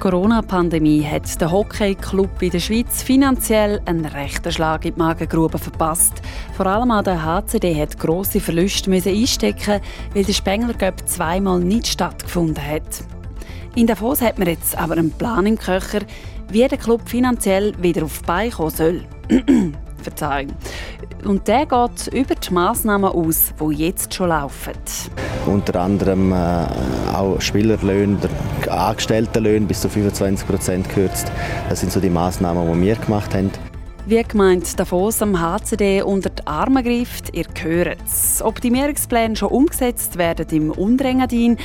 Die Corona-Pandemie hat den Hockey-Club in der Schweiz finanziell einen rechten Schlag in die Magengrube verpasst. Vor allem an der HCD hat grosse Verluste einstecken, weil der Spengler Cup zweimal nicht stattgefunden hat. In Davos hat man jetzt aber einen Plan im Köcher, wie der Club finanziell wieder auf die Beine kommen soll. Verzeihung. Und der geht über die Massnahmen aus, die jetzt schon laufen. Unter anderem äh, auch Spielerlöhne Angestelltenlöhne bis zu 25 Prozent gekürzt. Das sind so die Massnahmen, die wir gemacht haben. Wie gemeint Davos am HCD unter die Arme greift, ihr hört es. Optimierungspläne schon umgesetzt werden im Unrengadin.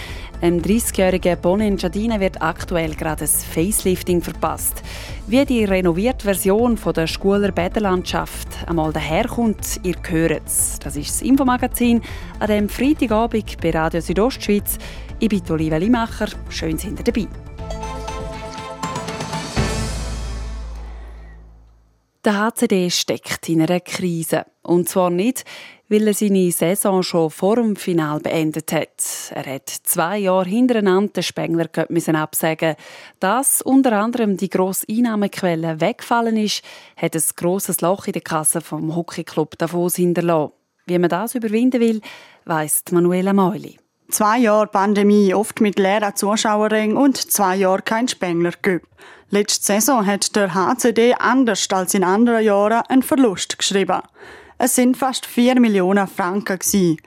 Dem 30-jährigen Bonin Jadine wird aktuell gerade ein Facelifting verpasst. Wie die renovierte Version von der Schuler Bäderlandschaft einmal daherkommt, ihr hört es. Das ist das Infomagazin an dem Freitagabend bei Radio Südostschweiz. Ich bin Olivia Limacher. Schön sind ihr dabei. Der HCD steckt in einer Krise. Und zwar nicht, weil er seine Saison schon vor dem Final beendet hat. Er hat zwei Jahre hintereinander den Spengler absagen. Dass unter anderem die grosse Einnahmequelle weggefallen ist, hat ein grosses Loch in der Kasse vom Hockeyclub Davos hinterlassen. Wie man das überwinden will, weiss Manuela Meuli. Zwei Jahre Pandemie, oft mit leeren Zuschauerrängen und zwei Jahre kein Spengler Cup. Letzte Saison hat der HCD anders als in anderen Jahren einen Verlust geschrieben. Es sind fast 4 Millionen Franken. Gewesen.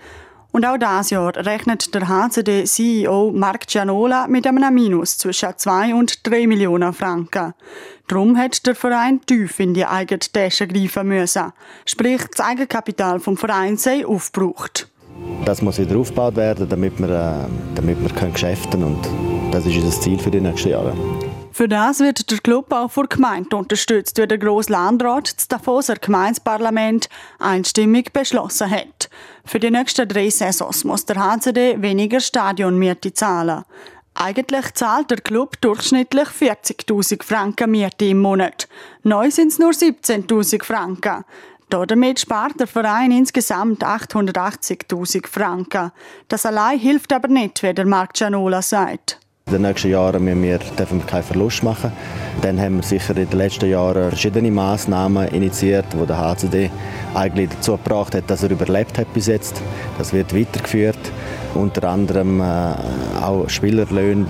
Und auch dieses Jahr rechnet der HCD-CEO Marc Gianola mit einem Minus zwischen 2 und 3 Millionen Franken. Darum hat der Verein tief in die eigene Tasche greifen müssen. Sprich, das Eigenkapital vom Verein sei aufgebraucht. Das muss wieder aufgebaut werden, damit wir, äh, damit wir können geschäften können. Das ist unser Ziel für die nächsten Jahre. Für das wird der Club auch von der Gemeinde unterstützt, wie der Grosse Landrat das Davoser Gemeindeparlament einstimmig beschlossen hat. Für die nächsten drei Saisons muss der HCD weniger Stadionmiete zahlen. Eigentlich zahlt der Club durchschnittlich 40.000 Franken Miete im Monat. Neu sind es nur 17.000 Franken. Damit spart der Verein insgesamt 880.000 Franken. Das allein hilft aber nicht, wie der Marc Gianola sagt. In den nächsten Jahren dürfen wir keinen Verlust machen. Dann haben wir sicher in den letzten Jahren verschiedene Massnahmen initiiert, die der HCD eigentlich dazu gebracht hat, dass er überlebt hat bis jetzt. Das wird weitergeführt. Unter anderem äh, auch Spielerlöhne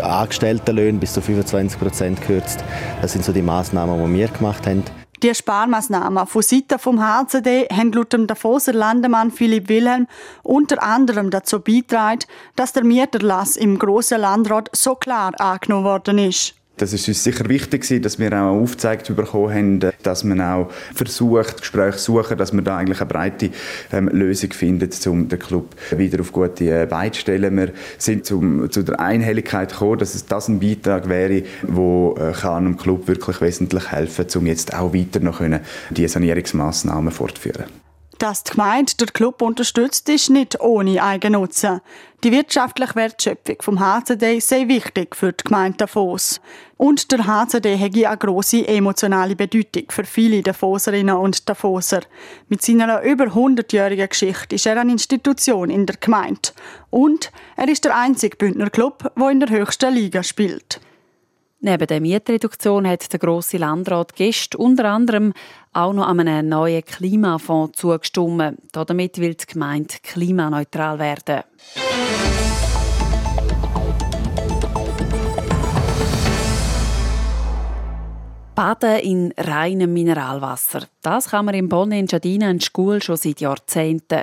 Angestelltenlöhne bis zu 25 Prozent gekürzt. Das sind so die Massnahmen, die wir gemacht haben. Die Sparmaßnahmen von Seiten vom HCD haben laut dem Davoser Landemann Philipp Wilhelm unter anderem dazu beigetragen, dass der Mieterlass im grossen Landrat so klar angenommen worden ist. Das ist uns sicher wichtig, dass wir auch aufgezeigt bekommen haben, dass man auch versucht, Gespräche zu suchen, dass man da eigentlich eine breite ähm, Lösung findet, um den Club wieder auf gute äh, Beine zu stellen. Wir sind zum, zu der Einhelligkeit gekommen, dass es das ein Beitrag wäre, wo äh, kann dem Club wirklich wesentlich helfen, um jetzt auch weiter noch können, die Sanierungsmaßnahmen fortzuführen. Dass die Gemeinde den Club unterstützt, ist nicht ohne Eigennutzen. Die wirtschaftliche Wertschöpfung vom HCD sei wichtig für die Gemeinde Davos. Und der HCD hätte eine grosse emotionale Bedeutung für viele Davoserinnen und Davoser. Mit seiner über 100-jährigen Geschichte ist er eine Institution in der Gemeinde. Und er ist der einzige Bündner Club, der in der höchsten Liga spielt. Neben der Mietreduktion hat der grosse Landrat gestern unter anderem auch noch einem neuen Klimafonds zugestimmt. Damit will die Gemeinde klimaneutral werden. Baden in reinem Mineralwasser. Das kann man in Bonn in Giardina in Schule schon seit Jahrzehnten.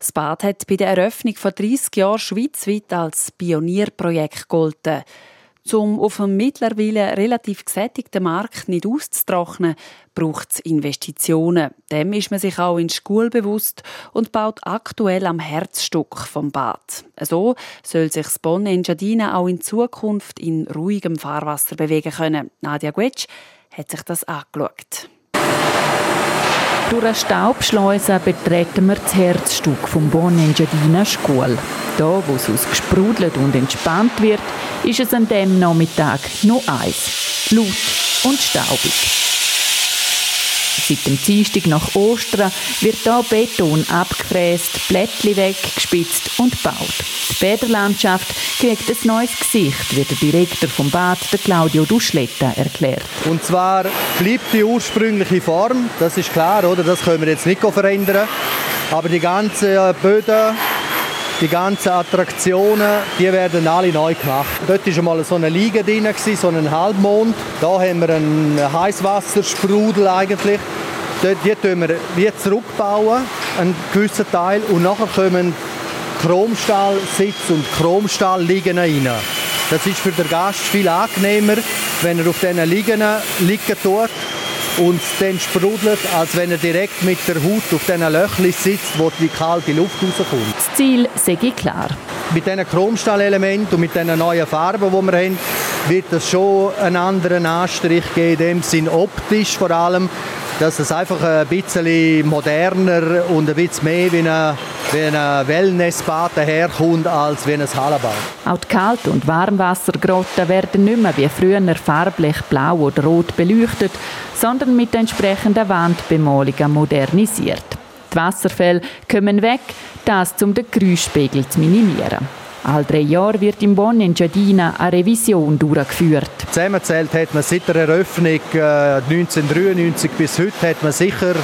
Das Bad hat bei der Eröffnung vor 30 Jahren schweizweit als Pionierprojekt gegolten. Um auf einem mittlerweile relativ gesättigten Markt nicht auszutrocknen, braucht es Investitionen. Dem ist man sich auch in der Schule bewusst und baut aktuell am Herzstück vom Bad. So soll sich das Bonn Engadina auch in Zukunft in ruhigem Fahrwasser bewegen können. Nadia Guetsch hat sich das angeschaut. Durch eine Staubschleuse betreten wir das Herzstück vom Bon Engiadina Schule. Da, wo es ausgesprudelt und entspannt wird, ist es an dem Nachmittag nur eins. Laut und staubig. Seit dem Dienstag nach Ostern wird hier Beton abgefräst, Blättchen weggespitzt und gebaut. Die Bäderlandschaft kriegt ein neues Gesicht, wie der Direktor vom Bad, der Claudio Duschletta, erklärt. Und zwar bleibt die ursprüngliche Form, das ist klar, oder? Das können wir jetzt nicht verändern. Aber die ganzen Böden, die ganzen Attraktionen, die werden alle neu gemacht. Dort war mal so eine Liege drin, so ein Halbmond. Da haben wir einen Heißwassersprudel eigentlich. Die tun wir wie zurückbauen, einen gewissen Teil, und nachher kommen Chromstallsitz und Chromstall liegen rein. Das ist für den Gast viel angenehmer, wenn er auf diesen Liegen liegen tut und dann sprudelt, als wenn er direkt mit der Haut auf diesen Löchern sitzt, wo die kalte Luft rauskommt. Das Ziel sei klar. Mit diesen Chromstahlelementen und mit diesen neuen Farben, die wir haben, wird es schon einen anderen Anstrich geben, in dem Sinn optisch vor allem, dass es einfach ein bisschen moderner und ein bisschen mehr wie ein, wie ein Wellnessbad daherkommt, als wie ein Hallenbad. Auch die Kalt- und Warmwassergrotten werden nicht mehr wie früher farblich blau oder rot beleuchtet, sondern mit entsprechender Wandbemalung modernisiert. Die Wasserfälle kommen weg, das um den Geräuschpegel zu minimieren. All drei Jahre wird im Bonn in Giardina eine Revision durchgeführt. Zusammenzählt hat man seit der Eröffnung äh, 1993 bis heute hat man sicher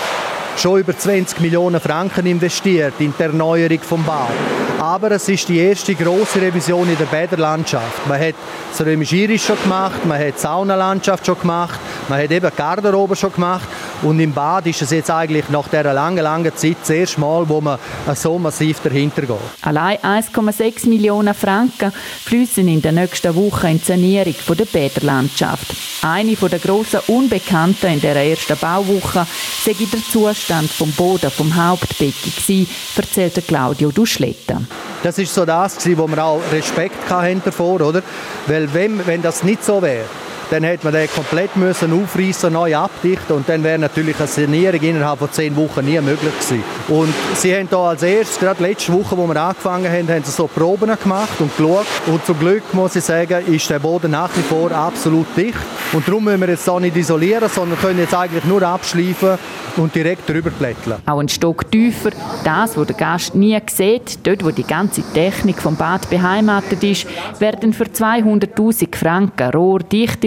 schon über 20 Millionen Franken investiert in die Erneuerung des Bad. Aber es ist die erste große Revision in der Bäderlandschaft. Man hat das Römisch-Irisch schon gemacht, man hat die Saunalandschaft schon gemacht, man hat eben Garderobe schon gemacht und im Bad ist es jetzt eigentlich nach dieser langen, langen Zeit das erste Mal, wo man so massiv dahinter geht. Allein 1,6 Millionen Franken fließen in der nächsten Woche in die Sanierung der Bäderlandschaft. Eine der grossen Unbekannten in der ersten Bauwoche sei der Zustand vom Boden vom Hauptbecken gewesen, erzählte Claudio Duschletta. Das ist so das, wo wir auch Respekt hatten davor, oder? Weil wenn, wenn das nicht so wäre, dann hätte man den komplett müssen aufreißen, neu abdichten und dann wäre natürlich eine Sanierung innerhalb von zehn Wochen nie möglich gewesen. Und sie haben da als erstes, gerade letzte Woche, wo wir angefangen haben, haben sie so Proben gemacht und geschaut und zum Glück, muss ich sagen, ist der Boden nach wie vor absolut dicht und darum müssen wir jetzt auch nicht isolieren, sondern können jetzt eigentlich nur abschleifen und direkt drüber plätteln. Auch ein Stock tiefer, das, wo der Gast nie sieht, dort, wo die ganze Technik vom Bad beheimatet ist, werden für 200'000 Franken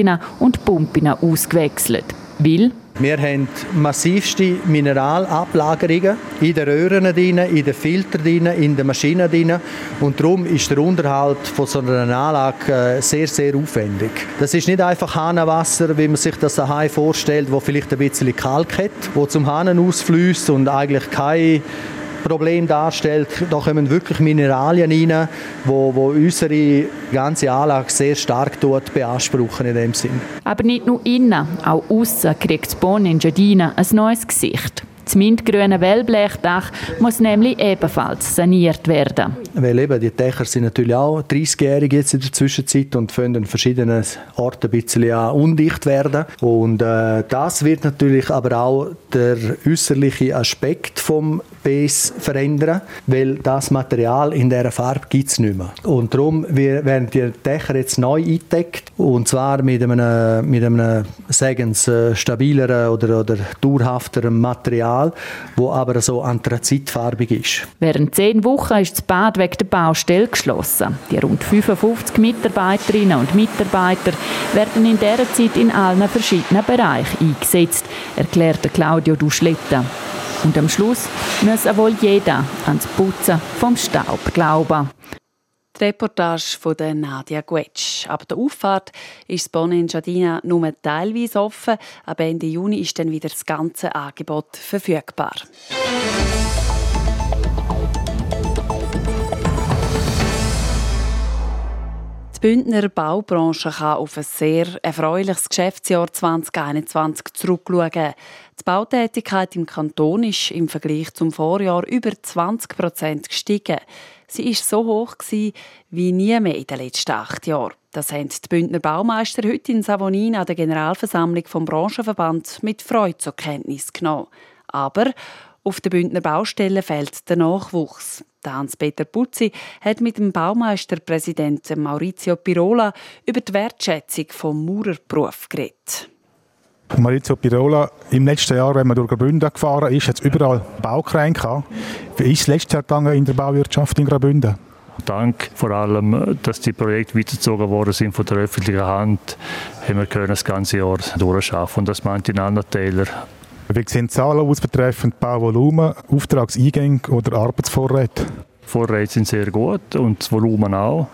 Rohrdichten und Pumpen ausgewechselt. Weil wir haben massivste Mineralablagerungen in den Röhren, in den Filtern, in den Maschinen. Und darum ist der Unterhalt von so einer Anlage äh, sehr, sehr aufwendig. Das ist nicht einfach Hahnenwasser, wie man sich das daheim vorstellt, wo vielleicht ein bisschen Kalk hat, wo zum Hahn ausfließt und eigentlich keine Problem darstellt. Da kommen wirklich Mineralien rein, wo, wo unsere ganze Anlage sehr stark dort beanspruchen in dem Sinn. Aber nicht nur innen, auch außen kriegt das Bon in Giardina ein neues Gesicht. Das mintgrüne Wellblechdach muss nämlich ebenfalls saniert werden. Weil eben die Dächer sind natürlich auch 30-jährig jetzt in der Zwischenzeit und können an verschiedenen Orten ein bisschen undicht werden. Und äh, das wird natürlich aber auch der äußerliche Aspekt vom Base verändern, weil das Material in dieser Farbe gibt es nicht mehr. Und darum werden die Dächer jetzt neu eingedeckt und zwar mit einem, mit einem sagen Sie, stabileren oder, oder dauerhafteren Material, wo aber so anthrazitfarbig ist. Während zehn Wochen ist das Bad wegen der Baustelle geschlossen. Die rund 55 Mitarbeiterinnen und Mitarbeiter werden in dieser Zeit in allen verschiedenen Bereichen eingesetzt, erklärte Claudio Duschletta. Und am Schluss muss wohl jeder ans Putzen vom Staub glauben. Die Reportage von Nadia Guetsch. Ab der Auffahrt ist das Bonne in Giardina nur teilweise offen. Ab Ende Juni ist dann wieder das ganze Angebot verfügbar. Die Bündner Baubranche kann auf ein sehr erfreuliches Geschäftsjahr 2021 zurückschauen. Die Bautätigkeit im Kanton ist im Vergleich zum Vorjahr über 20 Prozent gestiegen. Sie ist so hoch gewesen, wie nie mehr in den letzten acht Jahren. Das haben die Bündner Baumeister heute in Savonin an der Generalversammlung vom Branchenverband mit Freude zur Kenntnis genommen. Aber auf den Bündner Baustellen fehlt der Nachwuchs. Hans-Peter Putzi hat mit dem Baumeisterpräsidenten Maurizio Pirola über die Wertschätzung vom Maurerberuf geredet. Maurizio Pirola, im letzten Jahr, wenn man durch Graubünden gefahren ist, hat es überall Baukräne gehabt. Wie ist es letztes Jahr gegangen in der Bauwirtschaft in Graubünden? Dank vor allem, dass die Projekte weitergezogen worden sind von der öffentlichen Hand, haben wir können das ganze Jahr durchschaffen. Und das meint in anderen Teilen. Wie sehen die Zahlen aus betreffend Bauvolumen, Auftragseingänge oder Arbeitsvorräte? Vorräte sind sehr gut und das Volumen auch.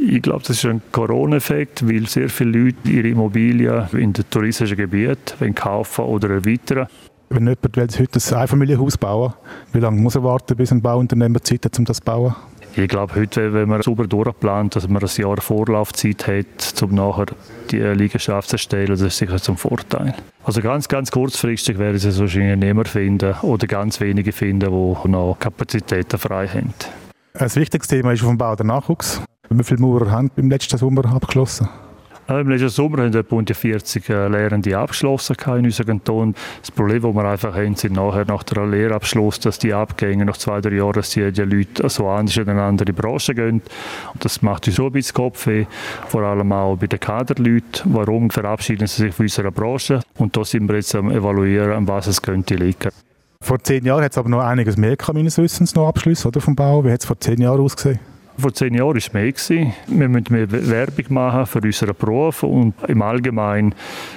Ich glaube, das ist ein Corona-Effekt, weil sehr viele Leute ihre Immobilien in den touristischen Gebieten kaufen oder erweitern. Wenn jemand will heute ein Einfamilienhaus bauen wie lange muss er warten, bis ein Bauunternehmer Zeit hat, um das zu bauen? Ich glaube, heute, wenn man sauber durchplant, dass man ein Jahr Vorlaufzeit hat, um nachher die Liegenschaft zu erstellen, das ist sicher zum Vorteil. Also ganz, ganz kurzfristig werden sie wahrscheinlich niemand finden oder ganz wenige finden, die noch Kapazitäten frei haben. Ein wichtiges Thema ist auf dem Bau der Nachwuchs. Wie viele Maurer haben im letzten Sommer abgeschlossen? Im letzten Sommer haben etwa 40 äh, Lehrende abgeschlossen in unserem Kanton. Das Problem, das wir einfach haben, sind nachher nach der Lehrabschluss, dass die Abgänge nach zwei, drei Jahren, dass die, die Leute so anders in eine andere Branche gehen. Und das macht uns so ein bisschen Kopfweh, vor allem auch bei den Kaderleuten. Warum verabschieden sie sich von unserer Branche? Und da sind wir jetzt am evaluieren, an was es könnte liegen. Vor zehn Jahren hat es aber noch einiges mehr meines Wissens noch Abschlüsse oder, vom Bau. Wie hat es vor zehn Jahren ausgesehen? Vor zehn Jahren war es mehr. Wir müssen mehr Werbung machen für unseren Beruf und im Allgemeinen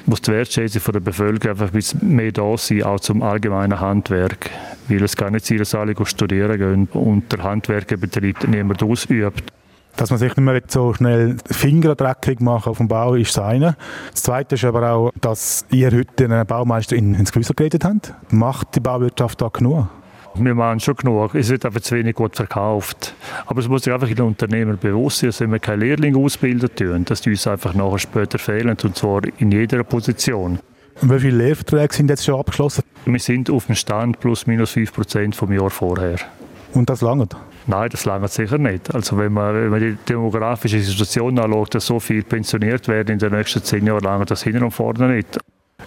muss die Wertschätzung der Bevölkerung einfach ein bisschen mehr da sein, auch zum allgemeinen Handwerk. Weil es gar nicht sein, dass alle studieren gehen und der Handwerkerbetrieb niemand ausübt. Dass man sich nicht mehr so schnell Finger dreckig machen auf dem Bau, ist das eine. Das zweite ist aber auch, dass ihr heute einen Baumeister ins Gewissen geredet habt. Macht die Bauwirtschaft da genug? Wir machen schon genug. Es wird einfach zu wenig gut verkauft. Aber es muss sich einfach in den Unternehmern bewusst sein, dass wenn wir keine Lehrlinge ausbilden tun, dass die uns einfach nachher später fehlen, und zwar in jeder Position. Und wie viele Lehrverträge sind jetzt schon abgeschlossen? Wir sind auf dem Stand plus minus 5 Prozent vom Jahr vorher. Und das lange? Nein, das lange sicher nicht. Also wenn man, wenn man die demografische Situation anschaut, dass so viel pensioniert werden in den nächsten zehn Jahren, lange das hinten und vorne nicht.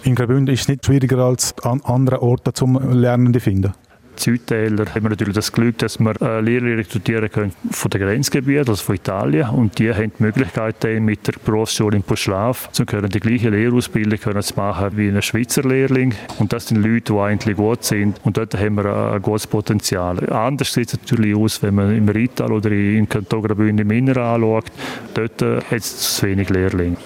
In Graubünden ist es nicht schwieriger als an anderen Orten zum Lernen zu finden? Südtäler haben wir natürlich das Glück, dass wir äh, Lehrer rekrutieren können von den Grenzgebieten, also von Italien. Und die haben die Möglichkeit, mit der Berufsschule in Puschlaf zu können die gleiche Lehrausbildung können zu machen wie ein Schweizer Lehrling. Und das sind Leute, die eigentlich gut sind. Und dort haben wir ein gutes Potenzial. Anders sieht es natürlich aus, wenn man im Rital oder in Kanton Graubünden im Inneren anschaut. Dort äh, hat es zu wenig Lehrlinge.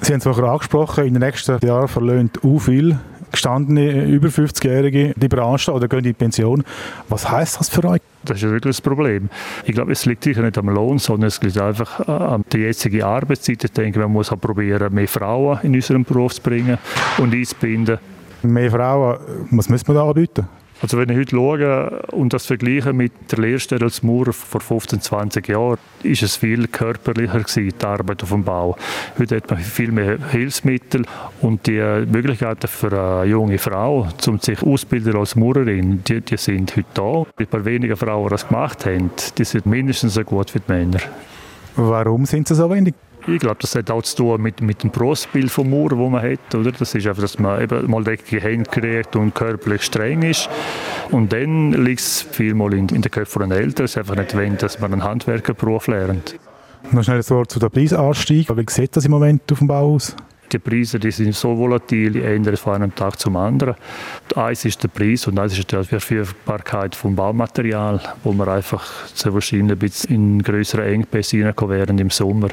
Sie haben es vorher angesprochen, in den nächsten Jahren verlöhnt u viel gestandene über 50-Jährige die Branche oder gehen in die Pension. Was heißt das für euch? Das ist wirklich das Problem. Ich glaube, es liegt sicher nicht am Lohn, sondern es liegt einfach äh, an der jetzigen Arbeitszeit. Ich denke, man muss auch probieren, mehr Frauen in unseren Beruf zu bringen und einzubinden. Mehr Frauen, was müssen wir da anbieten? Also wenn ich heute schaue und das vergleiche mit der Lehrstelle als Maurer vor 15, 20 Jahren, ist es viel körperlicher gewesen, die Arbeit auf dem Bau. Heute hat man viel mehr Hilfsmittel und die Möglichkeiten für eine junge Frau, um sich auszubilden als Maurerin, die, die sind heute da. Ein paar wenige Frauen, die das gemacht haben, die sind mindestens so gut wie die Männer. Warum sind sie so wenig? Ich glaube, das hat auch zu tun mit, mit dem Brustbild vom Mauer, das man hat. Oder? Das ist einfach, dass man eben mal deckige Hände kriegt und körperlich streng ist. Und dann liegt es vielmal in, in den Köpfen der Eltern. Es ist einfach nicht wenn, dass man einen Handwerkerberuf lernt. Noch schnell ein Wort zu den Preisanstieg. Wie sieht das im Moment auf dem Bau aus? Die Preise die sind so volatil, die ändern von einem Tag zum anderen. Eins ist der Preis und eins ist die Verfügbarkeit vom Baumaterial, wo man einfach sehr wahrscheinlich ein bisschen in größere Engpässe reinkommen während im Sommer.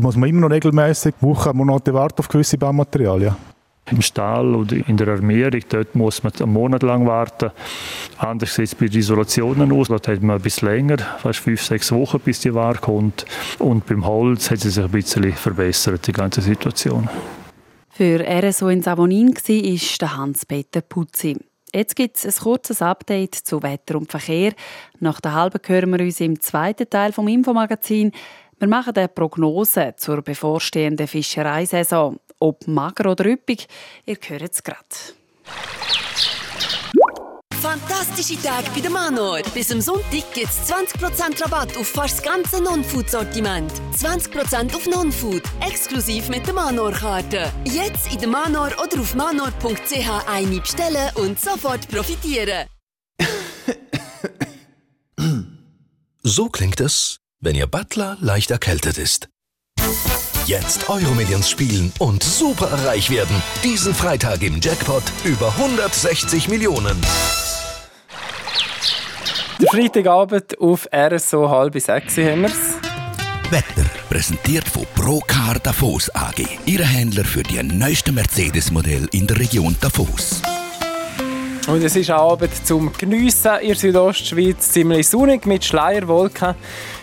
Muss man immer noch regelmäßig Wochen, Monate warten auf gewisse Baumaterialien? Im Stall oder in der Armierung, dort muss man einen Monat lang warten. Anders sieht es bei den Isolationen aus. Dort hat man ein bisschen länger, fast fünf, sechs Wochen, bis die Ware kommt. Und beim Holz hat sie sich ein bisschen verbessert, die ganze Situation. Für RSO in Savonin war Hans-Peter Putzi. Jetzt gibt es ein kurzes Update zu Wetter und Verkehr. Nach der halben hören wir uns im zweiten Teil vom Infomagazin. Wir machen eine Prognose zur bevorstehenden Fischereisaison. Ob mager oder üppig, ihr hört es gerade. Fantastische Tage bei der Manor. Bis zum Sonntag gibt es 20% Rabatt auf fast das ganze Non-Food-Sortiment. 20% auf Non-Food, exklusiv mit der Manor-Karte. Jetzt in der Manor oder auf manor.ch eine bestellen und sofort profitieren. So klingt es, wenn Ihr Butler leicht erkältet ist. Jetzt Euromillions spielen und super reich werden. Diesen Freitag im Jackpot über 160 Millionen. Der Freitagabend auf RSO halb sechs haben wir's. Wetter präsentiert von Procar Davos AG. Ihre Händler für die neuesten Mercedes-Modell in der Region Davos. Und es ist Abend zum Geniessen in Südostschweiz ziemlich sonnig mit Schleierwolken.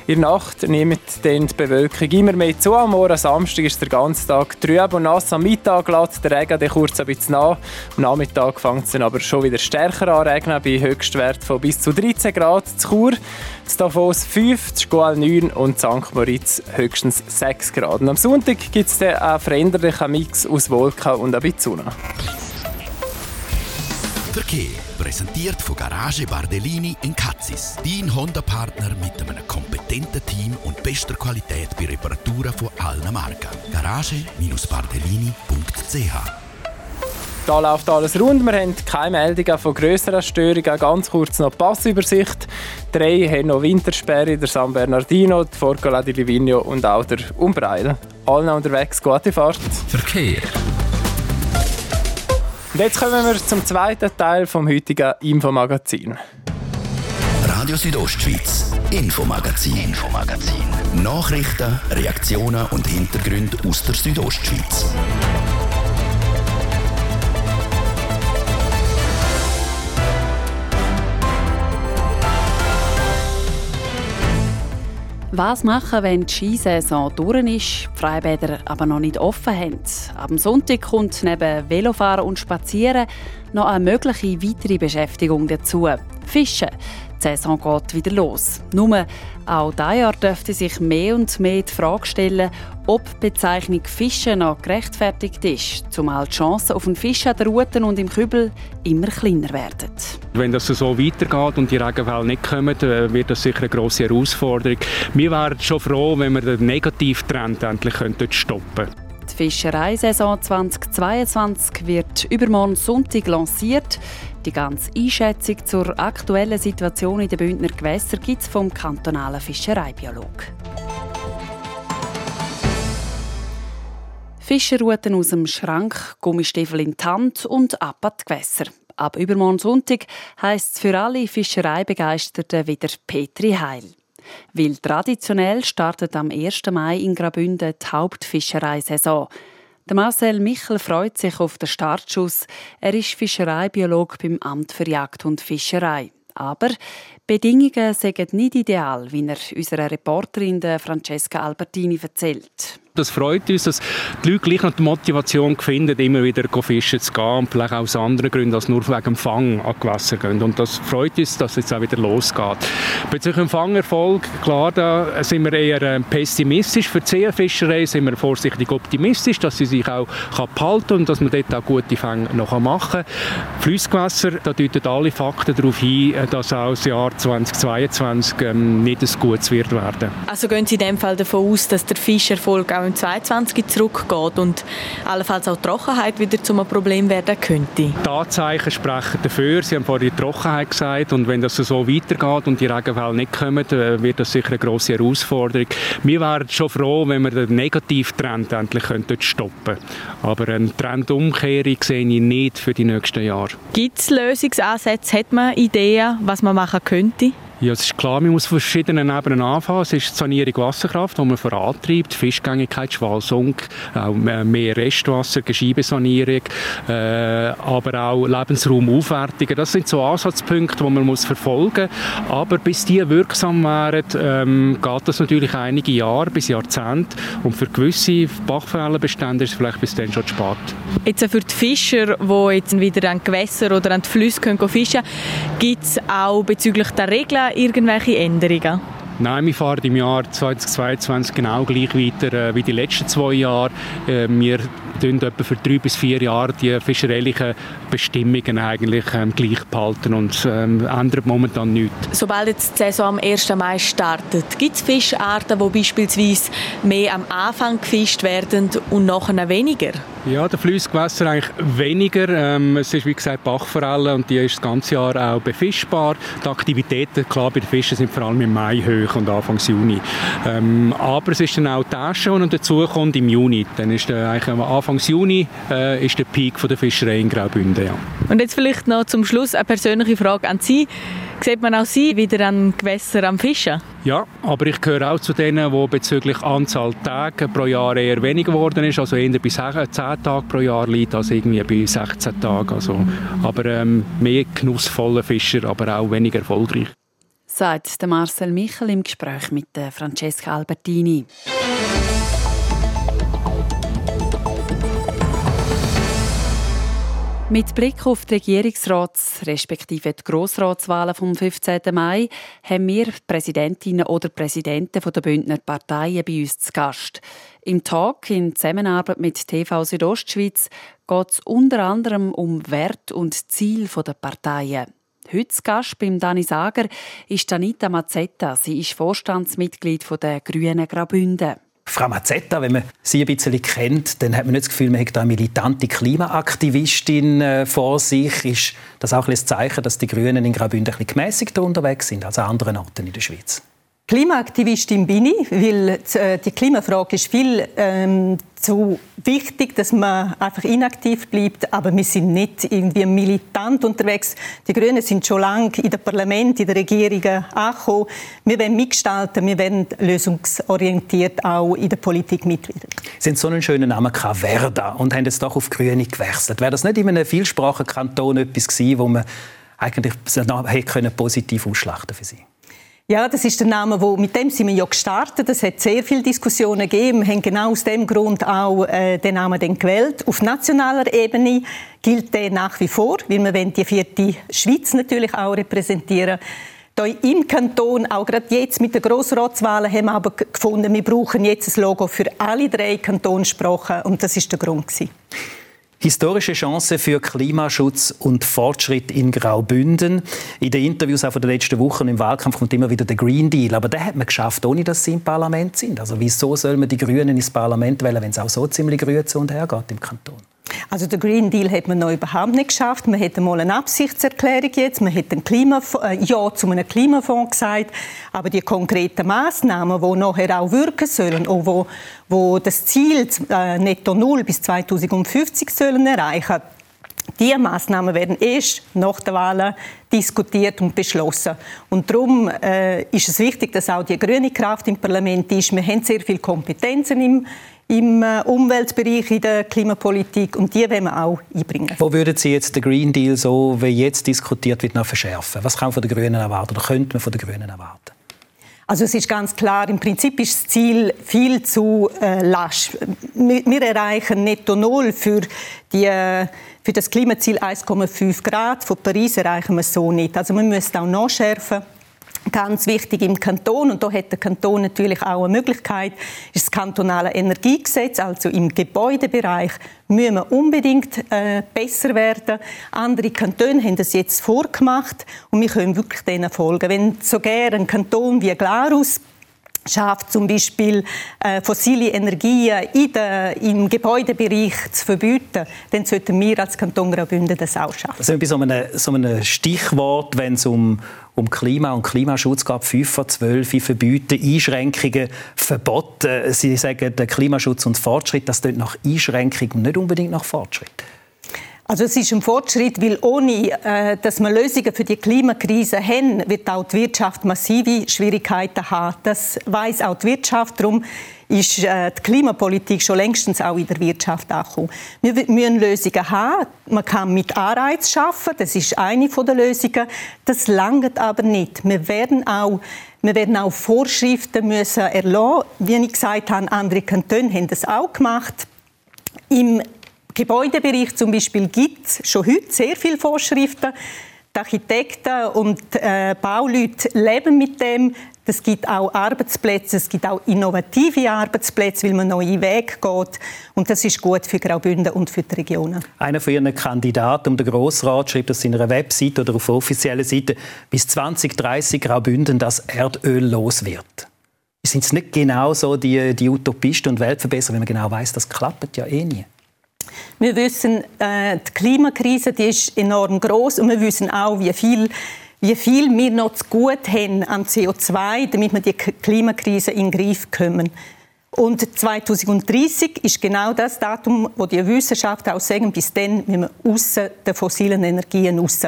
In der Nacht nimmt dann die Bewölkung immer mehr zu. Am Morgen Samstag ist der ganze Tag trüb und nass. Am Mittag lässt der Regen dann kurz ein bisschen nach. Am Nachmittag fängt es dann aber schon wieder stärker an regnen, bei Höchstwert von bis zu 13 Grad zu Chur. Zu Davos 5, zu Schual 9 und St. Moritz höchstens 6 Grad. Und am Sonntag gibt es dann einen veränderlichen Mix aus Wolken und ein bisschen Sonne. Verkehr präsentiert von Garage Bardellini in Katzis. Dein Honda-Partner mit einem kompetenten Team und bester Qualität bei Reparaturen von allen Marken. Garage-bardellini.ch Da läuft alles rund. Wir haben keine Meldungen von grösseren Störungen. Ganz kurz noch die Passübersicht. Drei haben noch Wintersperre, der San Bernardino, die Forcola di Livigno und auch der Umbreil. Allen unterwegs, gute Fahrt. Verkehr. Und jetzt kommen wir zum zweiten Teil vom heutigen Infomagazin. Radio Südostschweiz, Infomagazin, Infomagazin. Nachrichten, Reaktionen und Hintergründe aus der Südostschweiz. Was machen, wenn die Skisaison durch ist, die Freibäder aber noch nicht offen haben? Am Sonntag kommt neben Velofahren und Spazieren noch eine mögliche weitere Beschäftigung dazu. Fischen. Die Saison geht wieder los. Nur auch dieses Jahr dürfte sich mehr und mehr die Frage stellen, ob die Bezeichnung Fischen noch gerechtfertigt ist, zumal die Chancen auf einen Fisch an der Route und im Kübel immer kleiner werden. Wenn das so weitergeht und die Regenfälle nicht kommen, äh, wird das sicher eine grosse Herausforderung. Wir wären schon froh, wenn wir den Negativtrend endlich stoppen könnten. Die Fischereisaison 2022 wird übermorgen Sonntag lanciert. Die ganze Einschätzung zur aktuellen Situation in den Bündner Gewässern gibt es vom kantonalen Fischereibiolog. Fischerrouten aus dem Schrank, Gummistiefel in die Hand und ab an die Gewässer. Ab übermorgen Sonntag heisst es für alle Fischereibegeisterten wieder Petri Heil. Weil traditionell startet am 1. Mai in Graubünden die Hauptfischereisaison. Der Marcel Michel freut sich auf den Startschuss. Er ist Fischereibiolog beim Amt für Jagd und Fischerei. Aber Bedingungen sind nicht ideal, wie er unserer Reporterin Francesca Albertini erzählt. Das freut uns, dass die Leute gleich noch die Motivation finden, immer wieder fischen zu gehen und vielleicht auch aus anderen Gründen als nur wegen dem Fang an Gewässer gehen. Und das freut uns, dass es jetzt auch wieder losgeht. Bezüglich dem Fangerfolg, klar, da sind wir eher äh, pessimistisch. Für die Seefischerei sind wir vorsichtig optimistisch, dass sie sich auch behalten kann und dass man dort auch gute Fänge noch machen kann. Fließgewässer, da deuten alle Fakten darauf hin, äh, dass auch das Jahr 2022 ähm, nicht ein gutes wird werden. Also gehen Sie in dem Fall davon aus, dass der Fischerfolg auch im 2022 zurückgeht und allenfalls auch die Trockenheit wieder zum Problem werden könnte? Die Tatsachen sprechen dafür. Sie haben vorhin die Trockenheit gesagt und wenn das so weitergeht und die Regenfälle nicht kommen, äh, wird das sicher eine grosse Herausforderung. Wir wären schon froh, wenn wir den Negativtrend endlich stoppen könnten. Aber eine Trendumkehrung sehe ich nicht für die nächsten Jahre. Gibt es Lösungsansätze? Hat man Ideen, was man machen könnte? Ja, es ist klar, man muss von verschiedenen Ebenen anfangen. Es ist die Sanierung Wasserkraft, die man vorantreibt, Fischgängigkeit, Schwalsung, auch mehr Restwasser, Gescheibesanierung, äh, aber auch Lebensraumaufwertungen. Das sind so Ansatzpunkte, die man muss verfolgen muss. Aber bis die wirksam wären, ähm, geht das natürlich einige Jahre bis Jahrzehnte. Und für gewisse Bachforellenbestände ist es vielleicht bis dann schon zu spät. Jetzt für die Fischer, die jetzt wieder an Gewässer oder an die Flüsse fischen können, gibt es auch bezüglich der Regeln irgendwelche Änderungen? Nein, wir fahren im Jahr 2022 genau gleich weiter äh, wie die letzten zwei Jahre. Äh, wir etwa für drei bis vier Jahre die fischereilichen Bestimmungen eigentlich ähm, gleich behalten und ähm, ändern momentan nichts. Sobald jetzt die Saison am 1. Mai startet, gibt es Fischarten, die beispielsweise mehr am Anfang gefischt werden und nachher weniger? Ja, der Flussgewässer eigentlich weniger. Ähm, es ist wie gesagt Bachforelle und die ist das ganze Jahr auch befischbar. Die Aktivitäten klar bei den Fischen sind vor allem im Mai hoch und Anfang Juni. Ähm, aber es ist dann auch die schon und dazu kommt im Juni. Dann ist der, eigentlich Anfang Juni äh, ist der Peak von der Fischerei in Graubünden. Ja. Und jetzt vielleicht noch zum Schluss eine persönliche Frage an Sie. Sieht man auch Sie wieder an Gewässer am Fischen? Ja, aber ich gehöre auch zu denen, die bezüglich Anzahl Tage pro Jahr eher weniger geworden ist. Also eher bei 10 Tage pro Jahr liegt als irgendwie bei 16 Tagen. Also, aber ähm, mehr genussvolle Fischer, aber auch weniger erfolgreich. Sagt Marcel Michel im Gespräch mit Francesca Albertini. Mit Blick auf die Regierungsrats- respektive die Grossratswahlen vom 15. Mai haben wir Präsidentinnen oder Präsidenten der Bündner Parteien bei uns zu Gast. Im Talk in Zusammenarbeit mit TV Südostschweiz geht es unter anderem um Wert und Ziel der Parteien. Heute zu Gast beim Dani Sager ist Anita Mazzetta. Sie ist Vorstandsmitglied der Grünen Graubünden. Frau Mazzetta, wenn man sie ein bisschen kennt, dann hat man nicht das Gefühl, man hat eine militante Klimaaktivistin äh, vor sich. Ist das auch ein Zeichen, dass die Grünen in Graubünden ein bisschen gemäßigter unterwegs sind als an anderen Orten in der Schweiz? Klimaaktivistin bin ich, weil äh, die Klimafrage ist viel ähm, zu wichtig, dass man einfach inaktiv bleibt. Aber wir sind nicht irgendwie militant unterwegs. Die Grünen sind schon lange in den Parlament, in den Regierungen angekommen. Wir wollen mitgestalten, wir wollen lösungsorientiert auch in der Politik mitwirken. Sie haben so einen schönen Namen Verda, und haben jetzt doch auf Grüne gewechselt. Wäre das nicht in einem Vielsprachenkanton etwas gewesen, wo man eigentlich hätte positiv ausschlachten für Sie? Ja, das ist der Name, wo mit dem sind wir ja gestartet. Es hat sehr viele Diskussionen gegeben. Wir haben genau aus dem Grund auch äh, den Namen dann gewählt. Auf nationaler Ebene gilt der nach wie vor, weil wir wollen die vierte Schweiz natürlich auch repräsentieren. Hier im Kanton, auch gerade jetzt mit den Grossratswahlen, haben wir aber gefunden, wir brauchen jetzt ein Logo für alle drei Kantonssprachen und das ist der Grund gewesen. Historische Chance für Klimaschutz und Fortschritt in Graubünden. In den Interviews auch von den letzten Wochen im Wahlkampf kommt immer wieder der Green Deal. Aber den hat man geschafft, ohne dass sie im Parlament sind. Also wieso soll man die Grünen ins Parlament wählen, wenn es auch so ziemlich grün zu und her geht im Kanton? Also der Green Deal hat man noch überhaupt nicht geschafft. Man hätte mal eine Absichtserklärung jetzt, man hätte ein Klima äh, Ja zu einem Klimafonds gesagt, aber die konkreten Maßnahmen, die nachher auch wirken sollen, und wo, wo das Ziel äh, Netto Null bis 2050 sollen erreichen, diese Maßnahmen werden erst nach der Wahl diskutiert und beschlossen. Und darum äh, ist es wichtig, dass auch die grüne Kraft im Parlament ist. Wir haben sehr viele Kompetenzen im im äh, Umweltbereich, in der Klimapolitik und die wollen wir auch einbringen. Wo würden Sie jetzt den Green Deal, so wie jetzt diskutiert wird, noch verschärfen? Was kann man von den Grünen erwarten oder könnte man von den Grünen erwarten? Also es ist ganz klar, im Prinzip ist das Ziel viel zu äh, lasch. Wir, wir, erreichen netto null für, die, äh, für das Klimaziel 1,5 Grad. Von Paris erreichen wir es so nicht. Also wir müssen auch nachschärfen ganz wichtig im Kanton und da hat der Kanton natürlich auch eine Möglichkeit, ist das kantonale Energiegesetz, also im Gebäudebereich müssen wir unbedingt äh, besser werden. Andere Kantone haben das jetzt vorgemacht und wir können wirklich denen folgen. Wenn sogar ein Kanton wie Glarus schafft, zum Beispiel äh, fossile Energien in der, im Gebäudebereich zu verbieten, dann sollten wir als Kanton Graubünden das auch schaffen. Also bei so einem, so Stichwort, wenn es um, um Klima und Klimaschutz geht, 5 von 12 verbieten, Einschränkungen, Verbote. Sie sagen, der Klimaschutz und Fortschritt, das tut nach Einschränkung nicht unbedingt nach Fortschritt. Also es ist ein Fortschritt, weil ohne, äh, dass wir Lösungen für die Klimakrise haben, wird auch die Wirtschaft massive Schwierigkeiten haben. Das weiß auch die Wirtschaft. Darum ist äh, die Klimapolitik schon längstens auch in der Wirtschaft angekommen. Wir müssen Lösungen haben. Man kann mit Anreiz schaffen. Das ist eine der Lösungen. Das langt aber nicht. Wir werden auch wir werden auch Vorschriften müssen erlassen. Wie ich gesagt habe, andere Kantone haben das auch gemacht. Im Gebäudebereich zum Beispiel gibt es schon heute sehr viele Vorschriften. Die Architekten und äh, Bauleute leben mit dem. Das gibt auch Arbeitsplätze, es gibt auch innovative Arbeitsplätze, weil man neue Wege geht. Und das ist gut für Graubünden und für die Regionen. Einer von Ihren Kandidaten um den Grossrat schreibt auf seiner Webseite oder auf offizieller Seite, bis 2030 Graubünden das Erdöl los wird. Sind es nicht genau so die, die Utopisten und Weltverbesserer, wenn man genau weiß, das klappt ja eh nie? Wir wissen, äh, die Klimakrise die ist enorm groß und wir wissen auch, wie viel wie viel wir noch zu gut haben an CO2, damit wir die Klimakrise in den Griff kommen. Und 2030 ist genau das Datum, wo die Wissenschaft auch sagen, bis dann müssen wir aus den fossilen Energien raus.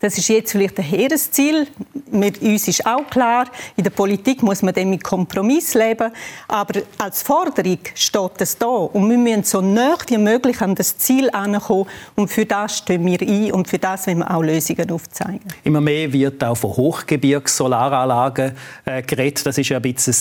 Das ist jetzt vielleicht ein hehres Ziel. Mit uns ist auch klar, in der Politik muss man dann mit Kompromiss leben. Aber als Forderung steht das da. Und wir müssen so nah wie möglich an das Ziel ankommen. Und für das stehen wir ein und für das wollen wir auch Lösungen aufzeigen. Immer mehr wird auch von Hochgebirgs-Solaranlagen äh, geredet. Das ist ja ein bisschen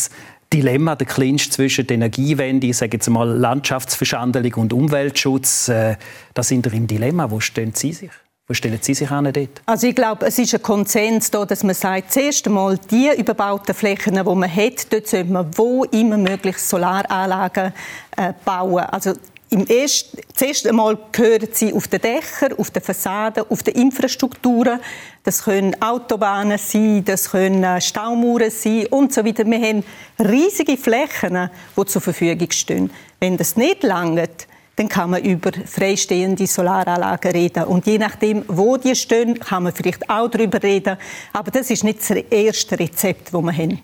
Dilemma, der Clinch zwischen der Energiewende, ich jetzt mal Landschaftsverschandelung und Umweltschutz, äh, da sind im Dilemma. Wo stehen Sie sich? Wo stellen Sie sich an dort? Also ich glaube, es ist ein Konsens da, dass man sagt, zuerst einmal die überbauten Flächen, die man hat, dort sollte man wo immer möglich Solaranlagen äh, bauen. Also im ersten, zuerst einmal gehören sie auf den Dächern, auf den Fassaden, auf den Infrastrukturen. Das können Autobahnen sein, das können äh, Staumauern sein und so weiter. Wir haben riesige Flächen, die zur Verfügung stehen. Wenn das nicht langt, dann kann man über freistehende Solaranlagen reden. Und je nachdem, wo die stehen, kann man vielleicht auch darüber reden. Aber das ist nicht das erste Rezept, das wir haben.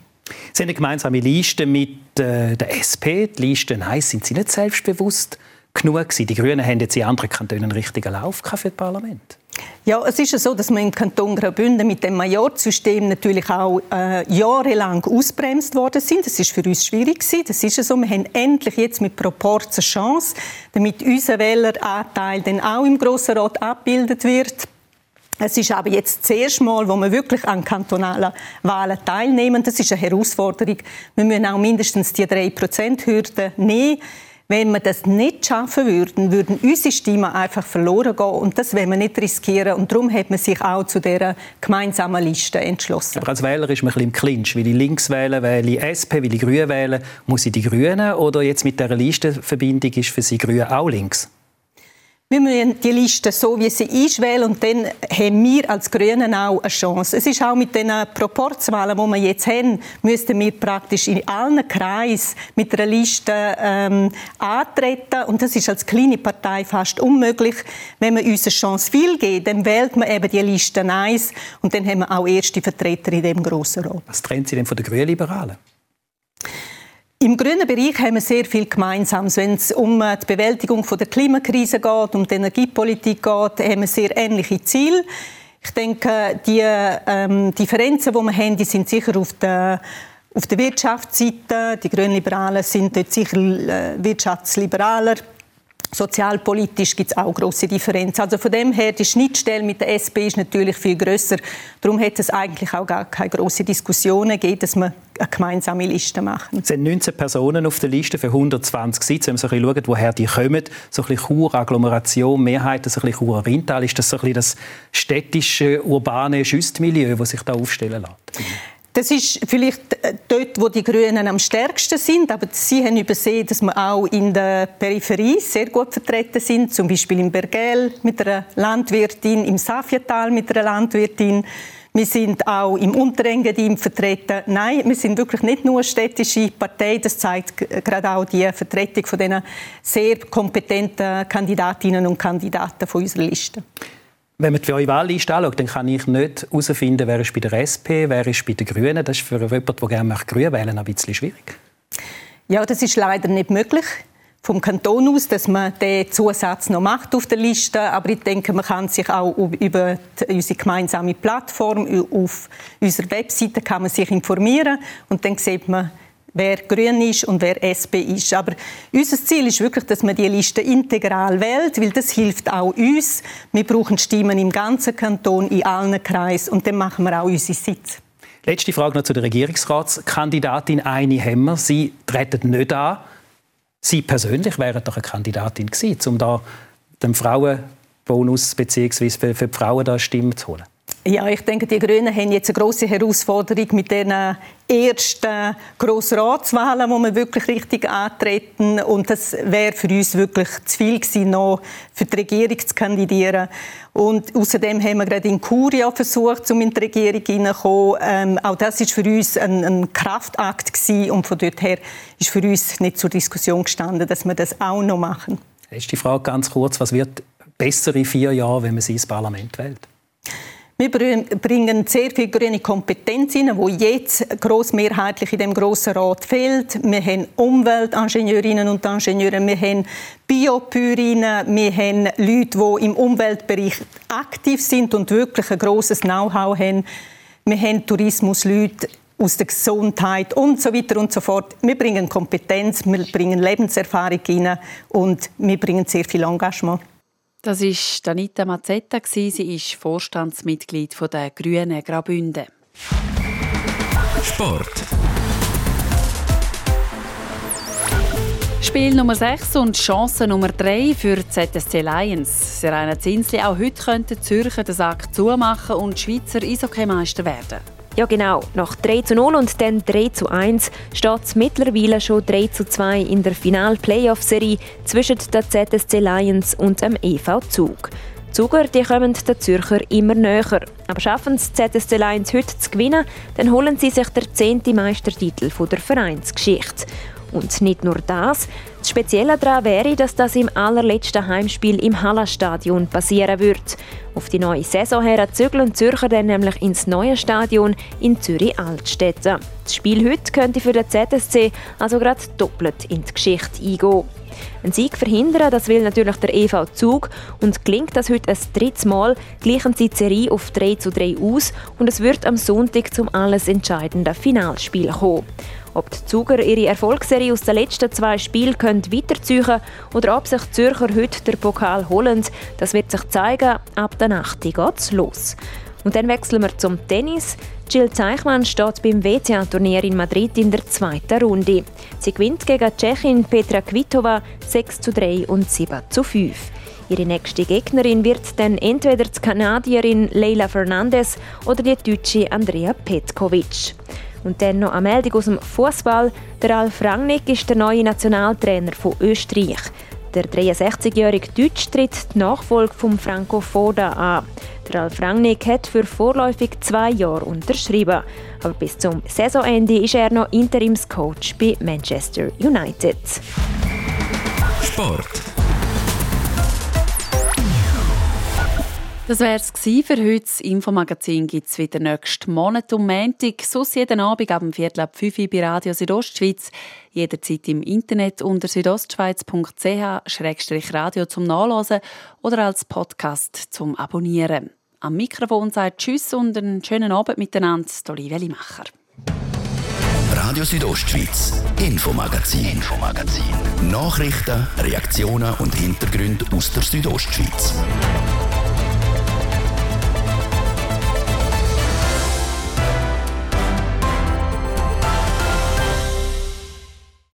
Sie haben eine gemeinsame Liste mit äh, der SP. Die Liste Nein, sind Sie nicht selbstbewusst? Genug gewesen. Die Grünen haben jetzt in anderen Kantonen einen richtigen Lauf für das Parlament. Ja, es ist ja so, dass wir im Kanton Graubünden mit dem Majorsystem natürlich auch äh, jahrelang ausbremst worden sind. Das ist für uns schwierig gewesen. Das ist ja so. Wir haben endlich jetzt mit Proporz eine Chance, damit unser Wähleranteil dann auch im Grossen Rat abgebildet wird. Es ist aber jetzt das erste Mal, wo wir wirklich an kantonalen Wahlen teilnehmen. Das ist eine Herausforderung. Wir müssen auch mindestens die 3%-Hürde nehmen. Wenn wir das nicht schaffen würden, würden unsere Stimmen einfach verloren gehen und das wollen wir nicht riskieren und darum hat man sich auch zu dieser gemeinsamen Liste entschlossen. Aber als Wähler ist man ein bisschen im Clinch. Will ich links wählen, wähle ich SP, will ich Grün wählen, muss ich die Grünen oder jetzt mit dieser Listenverbindung ist für Sie Grün auch links? Wir müssen die Liste so, wie sie ist, wählen und dann haben wir als Grünen auch eine Chance. Es ist auch mit den Proporzwahlen, die wir jetzt haben, müssten wir praktisch in allen Kreisen mit einer Liste ähm, antreten und das ist als kleine Partei fast unmöglich. Wenn man uns eine Chance will geben, dann wählt man eben die Liste 1 und dann haben wir auch erste Vertreter in dem grossen Rat. Was trennt Sie denn von den Grünliberalen? Im grünen Bereich haben wir sehr viel Gemeinsames. Wenn es um äh, die Bewältigung der Klimakrise geht, um die Energiepolitik geht, haben wir sehr ähnliche Ziele. Ich denke, die ähm, Differenzen, die wir haben, die sind sicher auf der auf der Wirtschaftsseite. Die Grünliberalen sind dort sicher äh, wirtschaftsliberaler. Sozialpolitisch gibt es auch große Differenzen. Also von dem her, die Schnittstelle mit der SP ist natürlich viel größer. Darum hätte es eigentlich auch gar keine große Diskussionen gegeben, dass wir eine gemeinsame Liste machen. Es sind 19 Personen auf der Liste für 120 Sitze. Wenn man so ein bisschen schaut, woher die kommen, so ein bisschen Chur, Agglomeration, Mehrheit, so ein bisschen Chur Rintal, ist das so ein bisschen das städtische, urbane Schüstmilieu, das sich da aufstellen lässt? Das ist vielleicht äh, dort, wo die Grünen am stärksten sind, aber Sie haben übersehen, dass wir auch in der Peripherie sehr gut vertreten sind, zum Beispiel im Bergell mit einer Landwirtin, im Safietal mit einer Landwirtin. Wir sind auch im Unterengadin vertreten. Nein, wir sind wirklich nicht nur städtische Partei. Das zeigt gerade auch die Vertretung von diesen sehr kompetenten Kandidatinnen und Kandidaten von unserer Liste. Wenn man die Wahlliste anschaut, dann kann ich nicht herausfinden, wer ist bei der SP, wer ist bei den Grünen. Das ist für jemanden, der gerne Grün wählen ein bisschen schwierig. Ja, das ist leider nicht möglich vom Kanton aus, dass man den Zusatz noch macht auf der Liste. Aber ich denke, man kann sich auch über unsere gemeinsame Plattform auf unserer Webseite kann man sich informieren und dann sieht man, wer grün ist und wer SP ist. Aber unser Ziel ist wirklich, dass man die Liste integral wählt, weil das hilft auch uns. Wir brauchen Stimmen im ganzen Kanton, in allen Kreisen und dann machen wir auch unsere Sitz. Letzte Frage noch zu der Regierungsratskandidatin Eine Hemmer. Sie treten nicht an. Sie persönlich wären doch eine Kandidatin gewesen, um da den Frauenbonus bzw. für die Frauen da Stimmen zu holen. Ja, ich denke, die Grünen haben jetzt eine große Herausforderung mit den ersten Grossratswahlen, wo wir wirklich richtig antreten. Und das wäre für uns wirklich zu viel gewesen, noch für die Regierung zu kandidieren. Und außerdem haben wir gerade in Kuria versucht, um in die Regierung hineinzukommen. Ähm, auch das ist für uns ein, ein Kraftakt gewesen. Und von dort her ist für uns nicht zur Diskussion gestanden, dass wir das auch noch machen. Letzte Frage ganz kurz. Was wird besser in vier Jahren, wenn man sie ins Parlament wählt? Wir bringen sehr viel grüne Kompetenz rein, die jetzt grossmehrheitlich in dem Grossen Rat fehlt. Wir haben Umweltingenieurinnen und Ingenieure, wir haben Biopyrinnen, wir haben Leute, die im Umweltbereich aktiv sind und wirklich ein grosses Know-how haben. Wir haben Tourismusleute aus der Gesundheit und so weiter und so fort. Wir bringen Kompetenz, wir bringen Lebenserfahrung rein und wir bringen sehr viel Engagement. Das ist Danita Mazzetta. Sie ist Vorstandsmitglied der Grünen Graubünden. Sport. Spiel Nummer 6 und Chance Nummer 3 für die ZSC Lions. Serena Zinsli, auch heute könnte Zürcher den Sack zumachen und Schweizer Eishockey-Meister werden. Ja genau, nach 3 zu 0 und dann 3 zu 1 steht es mittlerweile schon 3 zu 2 in der Final-Playoff-Serie zwischen der ZSC Lions und dem EV Zug. Zuger die kommen den Zürcher immer näher. Aber schaffen es ZSC Lions heute zu gewinnen, dann holen sie sich der zehnte Meistertitel der Vereinsgeschichte. Und nicht nur das. Das Spezielle daran wäre, dass das im allerletzten Heimspiel im Hallenstadion passieren wird. Auf die neue Saison her zügeln Zürcher dann nämlich ins neue Stadion in Zürich-Altstetten. Das Spiel heute könnte für den ZSC also gerade doppelt in die Geschichte eingehen. Ein Sieg verhindern, das will natürlich der EV Zug und gelingt das heute ein drittes Mal, gleichen sie die Serie auf 3 zu 3 aus und es wird am Sonntag zum alles entscheidenden Finalspiel kommen. Ob die Zuger ihre Erfolgsserie aus den letzten zwei Spielen können weiterziehen oder ob sich die Zürcher heute den Pokal holen, das wird sich zeigen. Ab der Nacht geht's los. Und dann wechseln wir zum Tennis. Jill Zeichmann steht beim WTA-Turnier in Madrid in der zweiten Runde. Sie gewinnt gegen die Tschechin Petra Kvitova 6 zu 3 und 7 zu 5. Ihre nächste Gegnerin wird dann entweder die Kanadierin Leila Fernandez oder die Deutsche Andrea Petkovic. Und dann noch eine Meldung aus dem Fußball. Der Ralf Rangnick ist der neue Nationaltrainer von Österreich. Der 63-jährige Deutsch tritt die Nachfolge von Franco Foda an. Der Ralf Rangnick hat für vorläufig zwei Jahre unterschrieben. Aber bis zum Saisonende ist er noch Interimscoach bei Manchester United. Sport. Das wäre es für heute. Das Infomagazin gibt es wieder nächsten Monat um Montag. Sonst jeden Abend ab dem Viertel ab 5 Uhr bei Radio Südostschweiz. Jederzeit im Internet unter südostschweiz.ch-radio zum Nachlesen oder als Podcast zum Abonnieren. Am Mikrofon sagt Tschüss und einen schönen Abend miteinander. Olivia Limacher. Radio Südostschweiz, Infomagazin, Infomagazin. Nachrichten, Reaktionen und Hintergründe aus der Südostschweiz.